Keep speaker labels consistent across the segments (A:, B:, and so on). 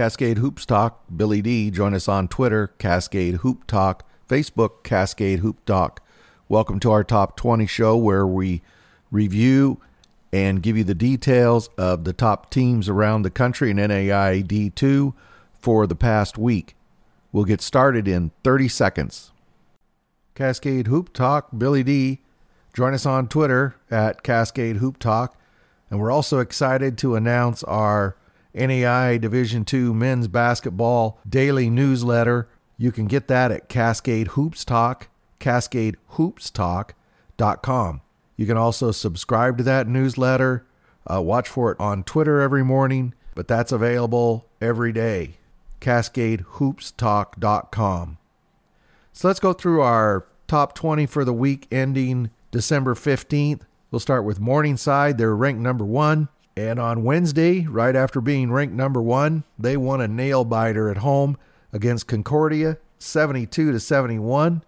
A: Cascade Hoops Talk, Billy D. Join us on Twitter, Cascade Hoop Talk, Facebook, Cascade Hoop Talk. Welcome to our top 20 show where we review and give you the details of the top teams around the country in NAIA D2 for the past week. We'll get started in 30 seconds. Cascade Hoop Talk, Billy D. Join us on Twitter at Cascade Hoop Talk. And we're also excited to announce our NAIA Division II men's basketball daily newsletter. You can get that at Cascade Hoops Talk, cascadehoopstalk.com. You can also subscribe to that newsletter, uh, watch for it on Twitter every morning, but that's available every day. CascadeHoopsTalk.com. So let's go through our top 20 for the week ending December 15th. We'll start with Morningside. They're ranked number one. And on Wednesday, right after being ranked number one, they won a nail biter at home against Concordia, 72 to 71.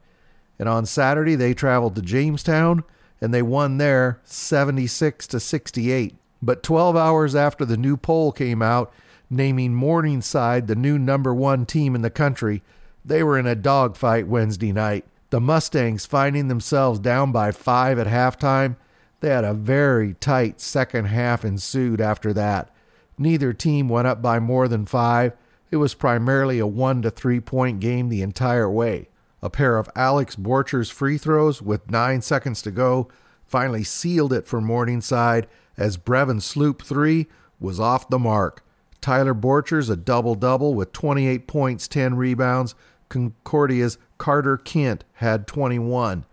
A: And on Saturday, they traveled to Jamestown and they won there 76 to 68. But 12 hours after the new poll came out, naming Morningside the new number one team in the country, they were in a dogfight Wednesday night. The Mustangs finding themselves down by five at halftime they had a very tight second half ensued after that. Neither team went up by more than five. It was primarily a one to three point game the entire way. A pair of Alex Borcher's free throws with nine seconds to go finally sealed it for Morningside as Brevin Sloop 3 was off the mark. Tyler Borchers a double double with 28 points, 10 rebounds. Concordia's Carter Kent had 21.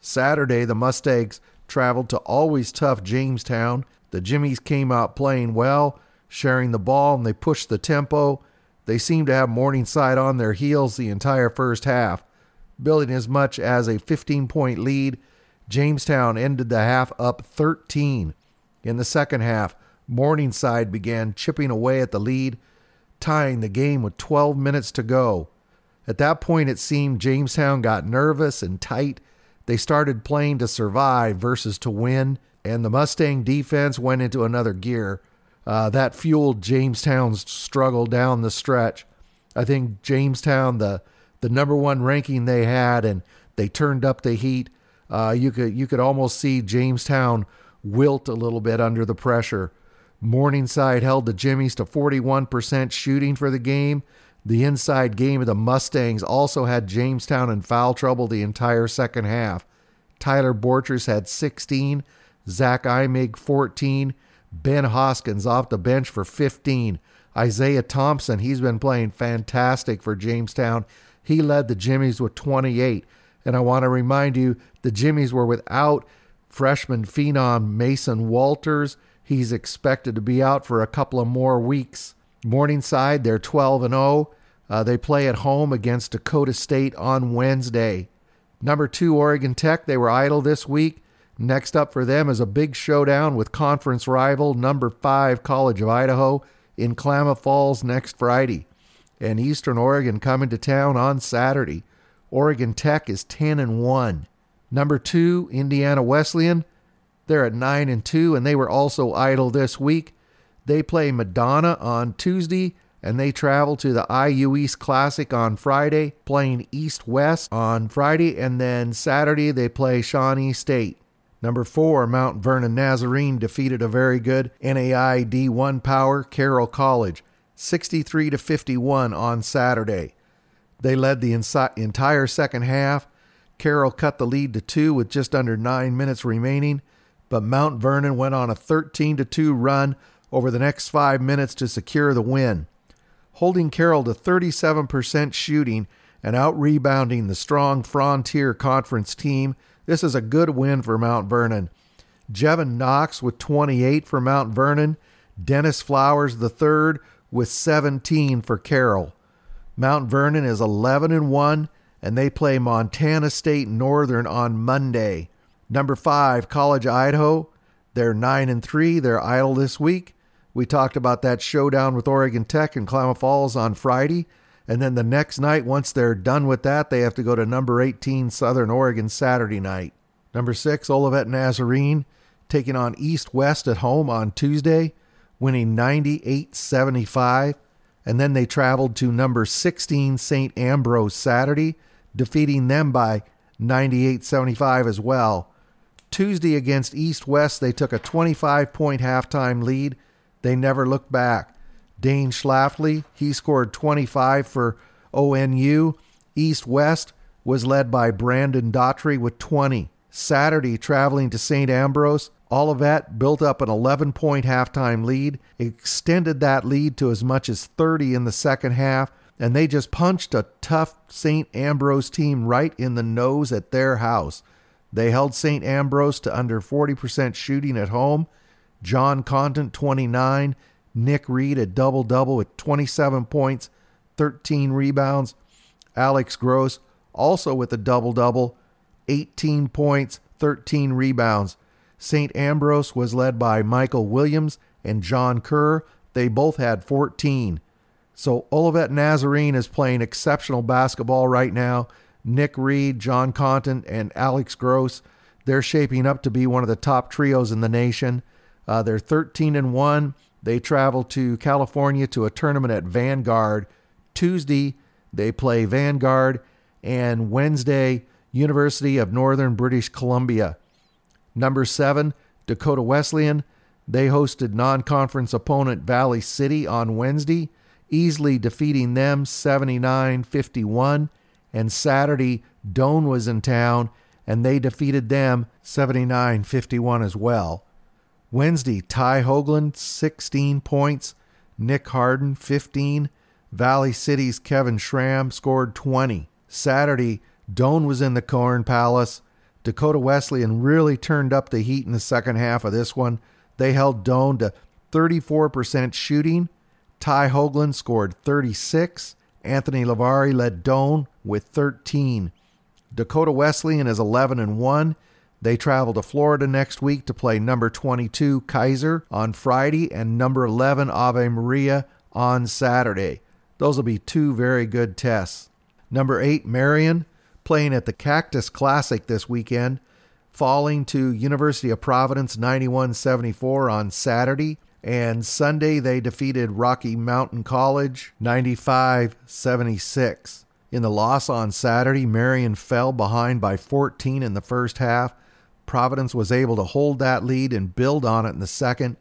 A: Saturday, the Mustangs traveled to always tough Jamestown. The Jimmies came out playing well, sharing the ball, and they pushed the tempo. They seemed to have Morningside on their heels the entire first half, building as much as a 15 point lead. Jamestown ended the half up 13. In the second half, Morningside began chipping away at the lead, tying the game with 12 minutes to go. At that point, it seemed Jamestown got nervous and tight they started playing to survive versus to win, and the Mustang defense went into another gear. Uh, that fueled Jamestown's struggle down the stretch. I think Jamestown, the the number one ranking they had, and they turned up the heat. Uh, you could you could almost see Jamestown wilt a little bit under the pressure. Morningside held the Jimmies to 41% shooting for the game. The inside game of the Mustangs also had Jamestown in foul trouble the entire second half. Tyler Borchers had 16, Zach Imig 14, Ben Hoskins off the bench for 15. Isaiah Thompson, he's been playing fantastic for Jamestown. He led the Jimmies with 28. And I want to remind you, the Jimmies were without freshman phenom Mason Walters. He's expected to be out for a couple of more weeks. Morningside, they're 12 and 0. Uh, they play at home against Dakota State on Wednesday. Number two, Oregon Tech, they were idle this week. Next up for them is a big showdown with conference rival number five, College of Idaho, in Klamath Falls next Friday. And Eastern Oregon coming to town on Saturday. Oregon Tech is 10 and 1. Number two, Indiana Wesleyan, they're at 9 and 2, and they were also idle this week. They play Madonna on Tuesday and they travel to the IU East Classic on Friday, playing East West on Friday, and then Saturday they play Shawnee State. Number four, Mount Vernon Nazarene defeated a very good NAIA D1 power, Carroll College, 63 to 51 on Saturday. They led the entire second half. Carroll cut the lead to two with just under nine minutes remaining, but Mount Vernon went on a 13 to 2 run over the next five minutes to secure the win holding Carroll to 37% shooting and out rebounding the strong Frontier Conference team. This is a good win for Mount Vernon. Jevin Knox with 28 for Mount Vernon, Dennis Flowers the third with 17 for Carroll. Mount Vernon is 11 and 1 and they play Montana State Northern on Monday. Number 5 College Idaho, they're 9 and 3, they're idle this week. We talked about that showdown with Oregon Tech in Klamath Falls on Friday. And then the next night, once they're done with that, they have to go to number 18 Southern Oregon Saturday night. Number six, Olivet Nazarene taking on East West at home on Tuesday, winning 98 75. and then they traveled to number 16 St. Ambrose Saturday, defeating them by 98 75 as well. Tuesday against East West, they took a 25 point halftime lead. They never looked back. Dane Schlafly, he scored 25 for ONU. East West was led by Brandon Daughtry with 20. Saturday, traveling to St. Ambrose, Olivet built up an 11 point halftime lead, extended that lead to as much as 30 in the second half, and they just punched a tough St. Ambrose team right in the nose at their house. They held St. Ambrose to under 40% shooting at home. John Contant, 29. Nick Reed, a double double with 27 points, 13 rebounds. Alex Gross, also with a double double, 18 points, 13 rebounds. St. Ambrose was led by Michael Williams and John Kerr. They both had 14. So Olivet Nazarene is playing exceptional basketball right now. Nick Reed, John Contant, and Alex Gross, they're shaping up to be one of the top trios in the nation. Uh, they're 13 and 1. They travel to California to a tournament at Vanguard. Tuesday, they play Vanguard, and Wednesday, University of Northern British Columbia. Number seven, Dakota Wesleyan. They hosted non conference opponent Valley City on Wednesday, easily defeating them 79 51. And Saturday, Doane was in town and they defeated them 79 51 as well. Wednesday, Ty Hoagland, 16 points. Nick Harden, 15. Valley City's Kevin Schramm scored 20. Saturday, Doane was in the Corn Palace. Dakota Wesleyan really turned up the heat in the second half of this one. They held Doane to 34% shooting. Ty Hoagland scored 36. Anthony Lavari led Doane with 13. Dakota Wesleyan is 11 and 1. They travel to Florida next week to play number 22 Keiser on Friday and number 11 Ave Maria on Saturday. Those will be two very good tests. Number 8 Marion playing at the Cactus Classic this weekend, falling to University of Providence 91-74 on Saturday. And Sunday, they defeated Rocky Mountain College 95 76. In the loss on Saturday, Marion fell behind by 14 in the first half. Providence was able to hold that lead and build on it in the second.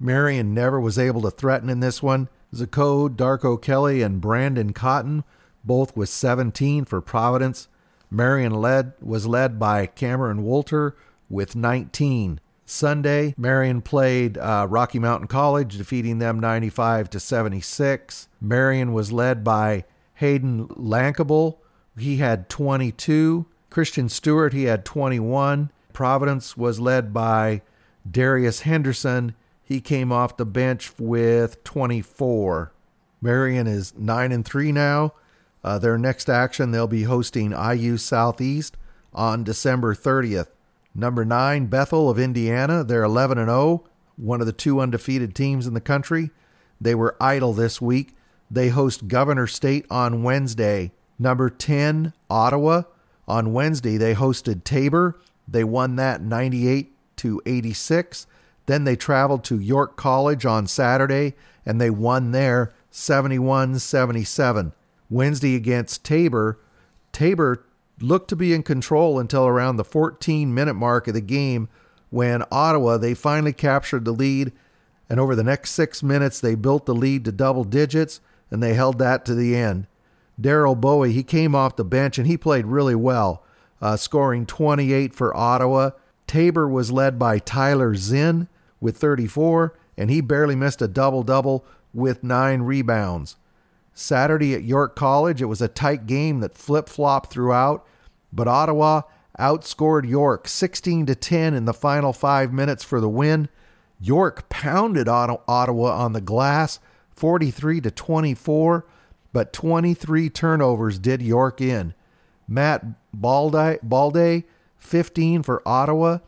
A: Marion never was able to threaten in this one. Zacho, Darko Kelly, and Brandon Cotton, both with 17 for Providence. Marion led was led by Cameron Wolter with 19. Sunday, Marion played uh, Rocky Mountain College, defeating them 95 to 76. Marion was led by Hayden Lankable. He had 22. Christian Stewart, he had 21. Providence was led by Darius Henderson. He came off the bench with 24. Marion is 9 and 3 now. Uh, their next action, they'll be hosting IU Southeast on December 30th. Number nine, Bethel of Indiana. They're 11 and 0, one of the two undefeated teams in the country. They were idle this week. They host Governor State on Wednesday. Number 10, Ottawa. On Wednesday, they hosted Tabor. They won that 98 to 86. Then they traveled to York College on Saturday and they won there 71 77. Wednesday against Tabor, Tabor looked to be in control until around the 14 minute mark of the game when Ottawa they finally captured the lead and over the next 6 minutes they built the lead to double digits and they held that to the end. Daryl Bowie he came off the bench and he played really well, uh, scoring 28 for Ottawa. Tabor was led by Tyler Zinn with 34 and he barely missed a double double with 9 rebounds. Saturday at York College, it was a tight game that flip flopped throughout, but Ottawa outscored York 16 to 10 in the final five minutes for the win. York pounded Ottawa on the glass 43 to 24, but 23 turnovers did York in. Matt Balde, Balde 15 for Ottawa.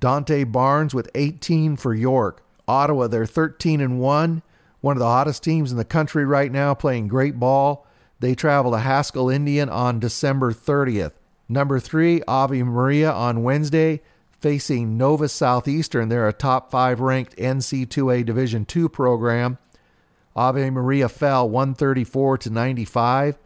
A: Dante Barnes with 18 for York. Ottawa, they're 13 and 1 one of the hottest teams in the country right now, playing great ball. They travel to Haskell Indian on December 30th. Number three, Ave Maria on Wednesday, facing Nova Southeastern. They're a top five ranked NC2A Division II program. Ave Maria fell 134 to 95.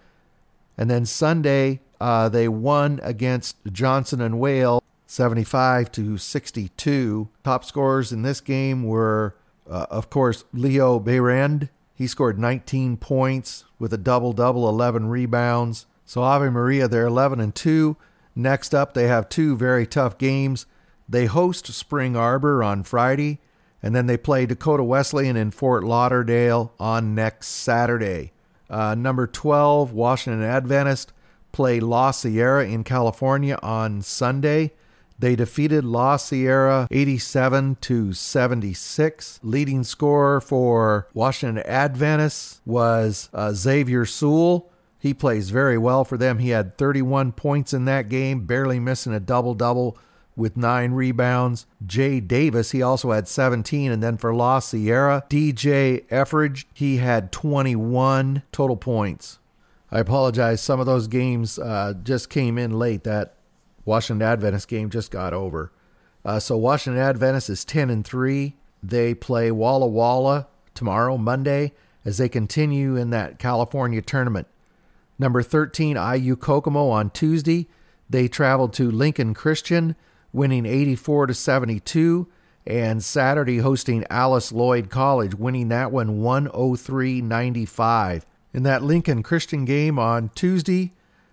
A: And then Sunday, uh, they won against Johnson and Wale 75 to 62. Top scorers in this game were, uh, of course, Leo Behrend. He scored 19 points with a double double, 11 rebounds. So Ave Maria, they're 11 and 2. Next up, they have two very tough games. They host Spring Arbor on Friday, and then they play Dakota Wesleyan in Fort Lauderdale on next Saturday. Uh, number 12, Washington Adventist play La Sierra in California on Sunday. They defeated La Sierra 87 to 76. Leading scorer for Washington Adventist was uh, Xavier Sewell. He plays very well for them. He had 31 points in that game, barely missing a double double with nine rebounds. Jay Davis, he also had 17. And then for La Sierra, DJ Effridge, he had 21 total points. I apologize. Some of those games uh, just came in late. That Washington Adventist game just got over. Uh, so Washington Adventist is 10 and 3. They play Walla Walla tomorrow, Monday, as they continue in that California tournament. Number 13, IU Kokomo on Tuesday. They traveled to Lincoln Christian winning 84 to 72, and Saturday hosting Alice Lloyd College, winning that one 103-95. In that Lincoln Christian game on Tuesday,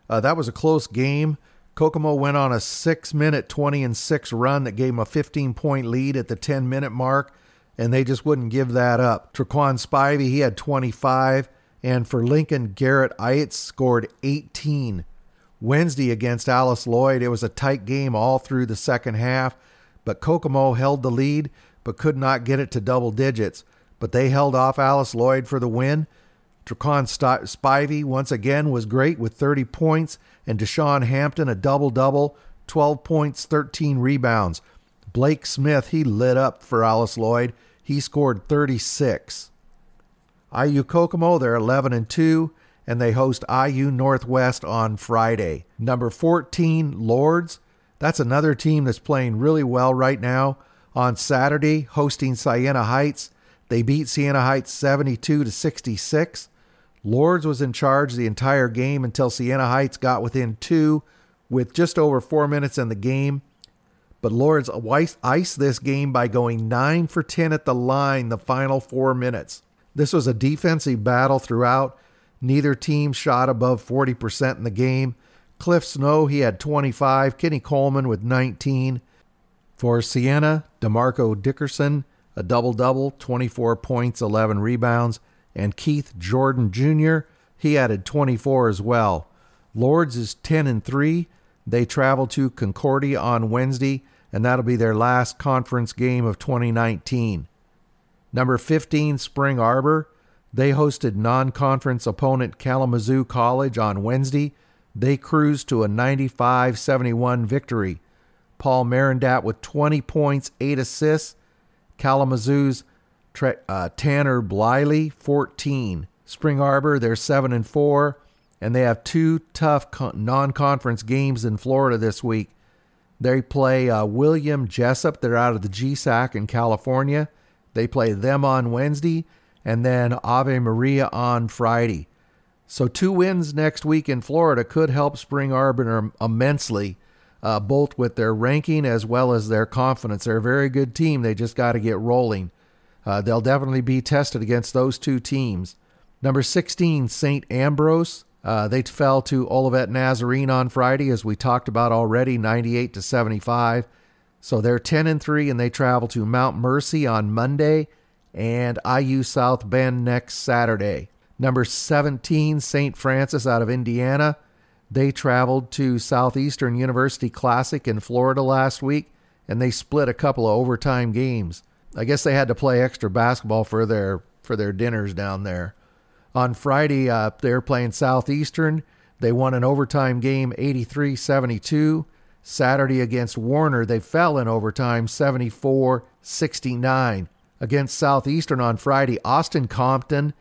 A: uh, that was a close game. Kokomo went on a six-minute 20 and six run that gave them a 15-point lead at the 10-minute mark, and they just wouldn't give that up. Traquan Spivey, he had 25, and for Lincoln, Garrett Eitz scored 18. Wednesday against Alice Lloyd, it was a tight game all through the second half, but Kokomo held the lead but could not get it to double digits. But they held off Alice Lloyd for the win. Traquan Spivey once again was great with 30 points, and Deshaun Hampton a double double, 12 points, 13 rebounds. Blake Smith, he lit up for Alice Lloyd. He scored 36. IU Kokomo, they're 11 and 2 and they host IU Northwest on Friday. Number 14, Lourdes. That's another team that's playing really well right now. On Saturday, hosting Siena Heights. They beat Siena Heights 72 to 66. Lourdes was in charge the entire game until Siena Heights got within two with just over four minutes in the game. But Lourdes iced this game by going 9 for 10 at the line the final four minutes. This was a defensive battle throughout Neither team shot above 40% in the game. Cliff Snow, he had 25. Kenny Coleman with 19. For Siena, DeMarco Dickerson, a double double, 24 points, 11 rebounds. And Keith Jordan Jr., he added 24 as well. Lourdes is 10 and 3. They travel to Concordia on Wednesday, and that'll be their last conference game of 2019. Number 15, Spring Arbor. They hosted non conference opponent Kalamazoo College on Wednesday. They cruised to a 95 71 victory. Paul Marindat with 20 points, 8 assists. Kalamazoo's uh, Tanner Bliley, 14. Spring Arbor, they're 7 and 4, and they have two tough non conference games in Florida this week. They play uh, William Jessup, they're out of the GSAC in California. They play them on Wednesday and then Ave Maria on Friday. So, two wins next week in Florida could help Spring Arbor immensely, uh, both with their ranking as well as their confidence. They're a very good team. They just got to get rolling. Uh, they'll definitely be tested against those two teams. Number 16, St. Ambrose. Uh, they fell to Olivet Nazarene on Friday, as we talked about already, 98 to 75. So they're 10 and 3, and they travel to Mount Mercy on Monday and IU South Bend next Saturday. Number 17, St. Francis out of Indiana. They traveled to Southeastern University Classic in Florida last week, and they split a couple of overtime games. I guess they had to play extra basketball for their for their dinners down there. On Friday, uh, they're playing Southeastern. They won an overtime game 83 72. Saturday against Warner, they fell in overtime 74 69 against Southeastern on Friday. Austin Compton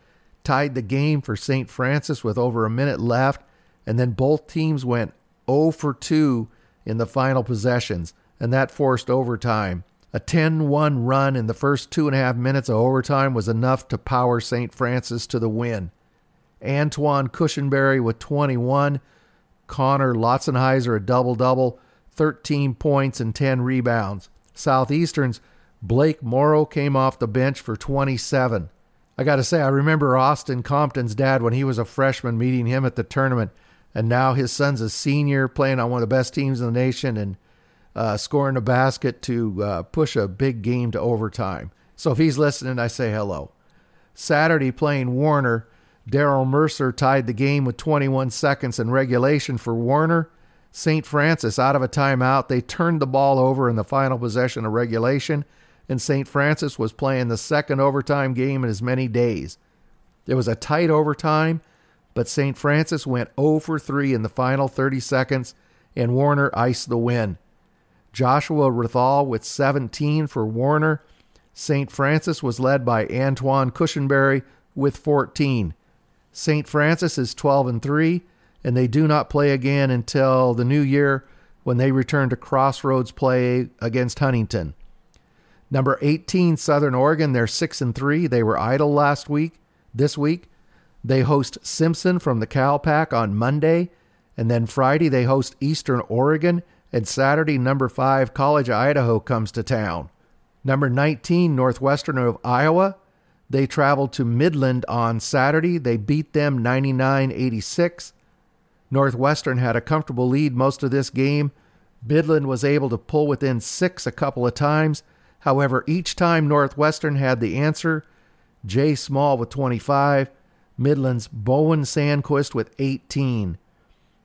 A: tied the game for St. Francis with over a minute left, and then both teams went 0 for 2 in the final possessions, and that forced overtime. A 10 1 run in the first two and a half minutes of overtime was enough to power St. Francis to the win. Antoine Cushenberry with 21, Connor Lotzenheiser a double double, 13 points and 10 rebounds. Southeastern's Blake Morrow came off the bench for 27. I got to say, I remember Austin Compton's dad when he was a freshman meeting him at the tournament, and now his son's a senior playing on one of the best teams in the nation and uh, scoring a basket to uh, push a big game to overtime. So if he's listening, I say hello. Saturday playing Warner, Daryl Mercer tied the game with 21 seconds in regulation for Warner. St. Francis out of a timeout. They turned the ball over in the final possession of regulation, and St. Francis was playing the second overtime game in as many days. It was a tight overtime, but St. Francis went 0 for 3 in the final 30 seconds, and Warner iced the win. Joshua Rethal with 17 for Warner. St. Francis was led by Antoine Cushenberry with 14. St. Francis is 12 and 3, and they do not play again until the new year when they return to Crossroads play against Huntington. Number 18 Southern Oregon, they're 6 and 3. They were idle last week. This week, they host Simpson from the Cal Pac on Monday, and then Friday they host Eastern Oregon, and Saturday number 5 College Idaho comes to town. Number 19 Northwestern of Iowa, they travel to Midland on Saturday. They beat them 99 86. Northwestern had a comfortable lead most of this game. Midland was able to pull within six a couple of times. However, each time Northwestern had the answer, Jay Small with 25, Midland's Bowen Sandquist with 18.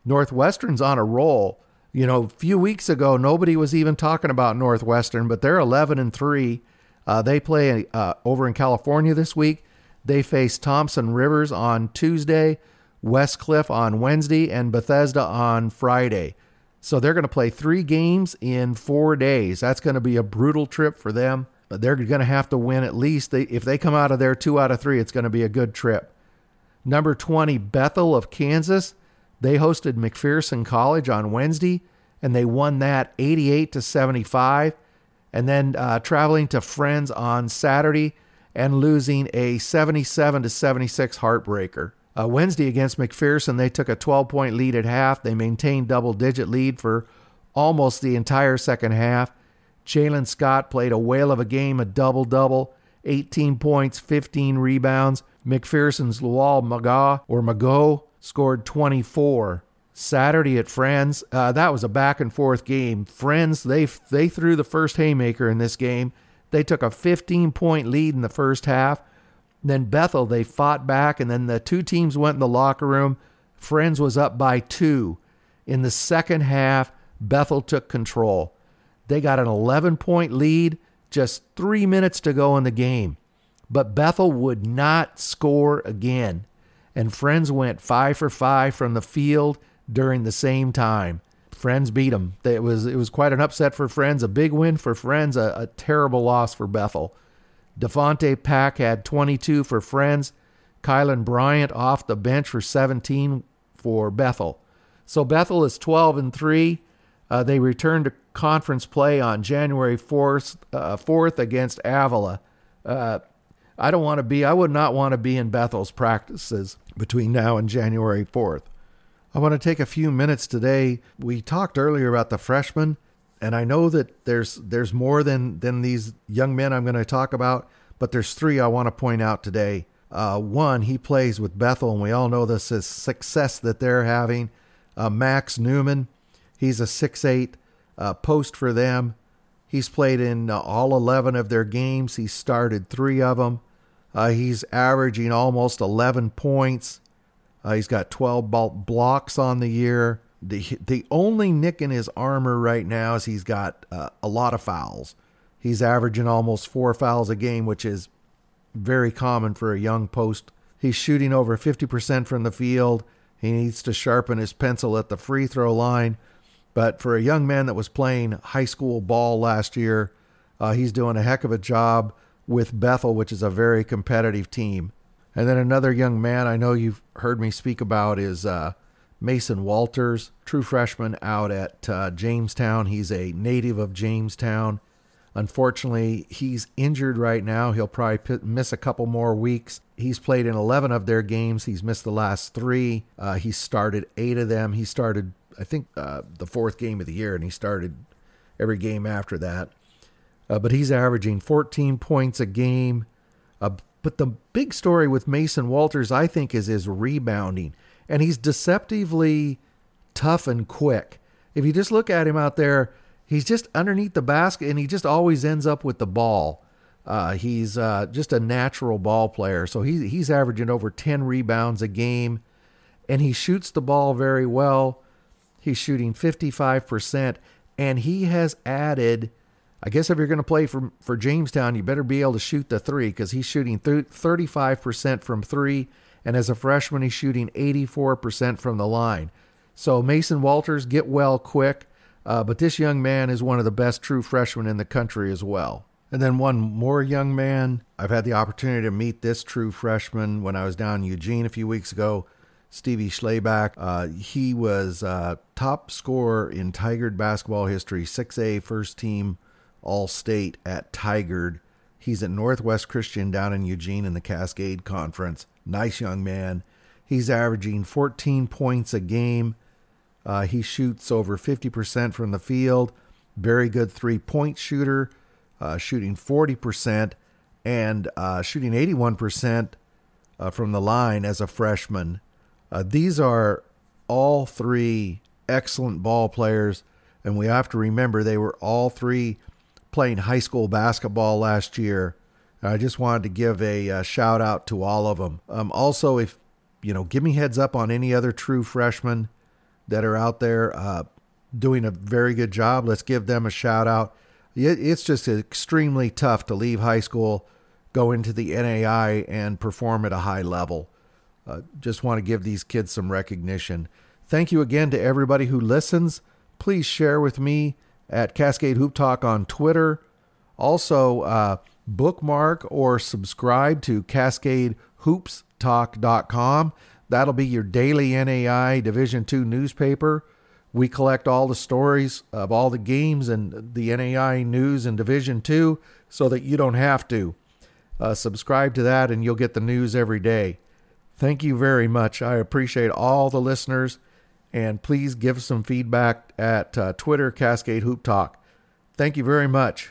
A: Northwestern's on a roll. You know, a few weeks ago, nobody was even talking about Northwestern, but they're 11 and 3. Uh, they play uh, over in California this week. They face Thompson Rivers on Tuesday, Westcliff on Wednesday, and Bethesda on Friday. So they're going to play three games in four days. That's going to be a brutal trip for them. But they're going to have to win at least. They, if they come out of there two out of three, it's going to be a good trip. Number 20, Bethel of Kansas. They hosted McPherson College on Wednesday, and they won that 88 to 75 and then uh, traveling to friends on Saturday and losing a 77 to 76 heartbreaker. Uh, Wednesday against McPherson, they took a 12 point lead at half. They maintained double digit lead for almost the entire second half. Jalen Scott played a whale of a game, a double double, 18 points, 15 rebounds. McPherson's Lual Magaw or Mago scored 24. Saturday at Friends. Uh, that was a back and forth game. Friends they they threw the first haymaker in this game. They took a 15 point lead in the first half. Then Bethel they fought back, and then the two teams went in the locker room. Friends was up by two. In the second half, Bethel took control. They got an 11 point lead, just three minutes to go in the game. But Bethel would not score again. And Friends went five for five from the field during the same time. Friends beat them. It was it was quite an upset for Friends, a big win for Friends, a, a terrible loss for Bethel. Devontae Pack had 22 for Friends. Kylan Bryant off the bench for 17 for Bethel. So Bethel is 12 and 3. Uh, they return to conference play on January 4th, uh, 4th against Avila. Uh, I don't want to be, I would not want to be in Bethel's practices between now and January 4th. I want to take a few minutes today. We talked earlier about the freshmen, and I know that there's there's more than than these young men I'm going to talk about, but there's three I want to point out today. Uh, one, he plays with Bethel, and we all know the success that they're having. Uh, Max Newman, he's a six-eight uh, post for them. He's played in uh, all 11 of their games. He started three of them. Uh, he's averaging almost 11 points. Uh, he's got 12 blocks on the year. The, the only nick in his armor right now is he's got uh, a lot of fouls. He's averaging almost four fouls a game, which is very common for a young post. He's shooting over 50% from the field. He needs to sharpen his pencil at the free throw line. But for a young man that was playing high school ball last year, uh, he's doing a heck of a job with Bethel, which is a very competitive team. And then another young man I know you've heard me speak about is uh, Mason Walters, true freshman out at uh, Jamestown. He's a native of Jamestown. Unfortunately, he's injured right now. He'll probably p- miss a couple more weeks. He's played in 11 of their games. He's missed the last three. Uh, he started eight of them. He started, I think, uh, the fourth game of the year, and he started every game after that. Uh, but he's averaging 14 points a game. Uh, but the big story with Mason Walters, I think, is his rebounding. And he's deceptively tough and quick. If you just look at him out there, he's just underneath the basket and he just always ends up with the ball. Uh, he's uh, just a natural ball player. So he, he's averaging over 10 rebounds a game and he shoots the ball very well. He's shooting 55%, and he has added. I guess if you're going to play for, for Jamestown, you better be able to shoot the three because he's shooting 35% from three. And as a freshman, he's shooting 84% from the line. So Mason Walters, get well quick. Uh, but this young man is one of the best true freshmen in the country as well. And then one more young man. I've had the opportunity to meet this true freshman when I was down in Eugene a few weeks ago. Stevie Schleyback. Uh, he was uh, top scorer in Tigard basketball history, 6A first team All State at Tigard. He's at Northwest Christian down in Eugene in the Cascade Conference. Nice young man. He's averaging 14 points a game. Uh, he shoots over 50% from the field. Very good three point shooter, uh, shooting 40% and uh, shooting 81% uh, from the line as a freshman. Uh, these are all three excellent ball players, and we have to remember they were all three playing high school basketball last year. I just wanted to give a, a uh, shout out to all of them. Um, also, if you know, give me heads up on any other true freshmen that are out there uh, doing a very good job. Let's give them a shout out. It's just extremely tough to leave high school, go into the NAIA, and perform at a high level. Uh, just want to give these kids some recognition. Thank you again to everybody who listens. Please share with me at Cascade Hoop Talk on Twitter. Also, uh, bookmark or subscribe to CascadeHoopsTalk.com. That'll be your daily NAIA Division II newspaper. We collect all the stories of all the games and the NAIA news in Division II so that you don't have to. Uh, subscribe to that and you'll get the news every day. Thank you very much. I appreciate all the listeners. And please give some feedback at uh, Twitter, Cascade Hoop Talk. Thank you very much.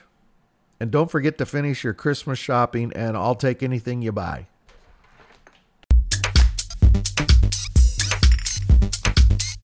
A: And don't forget to finish your Christmas shopping, and I'll take anything you buy.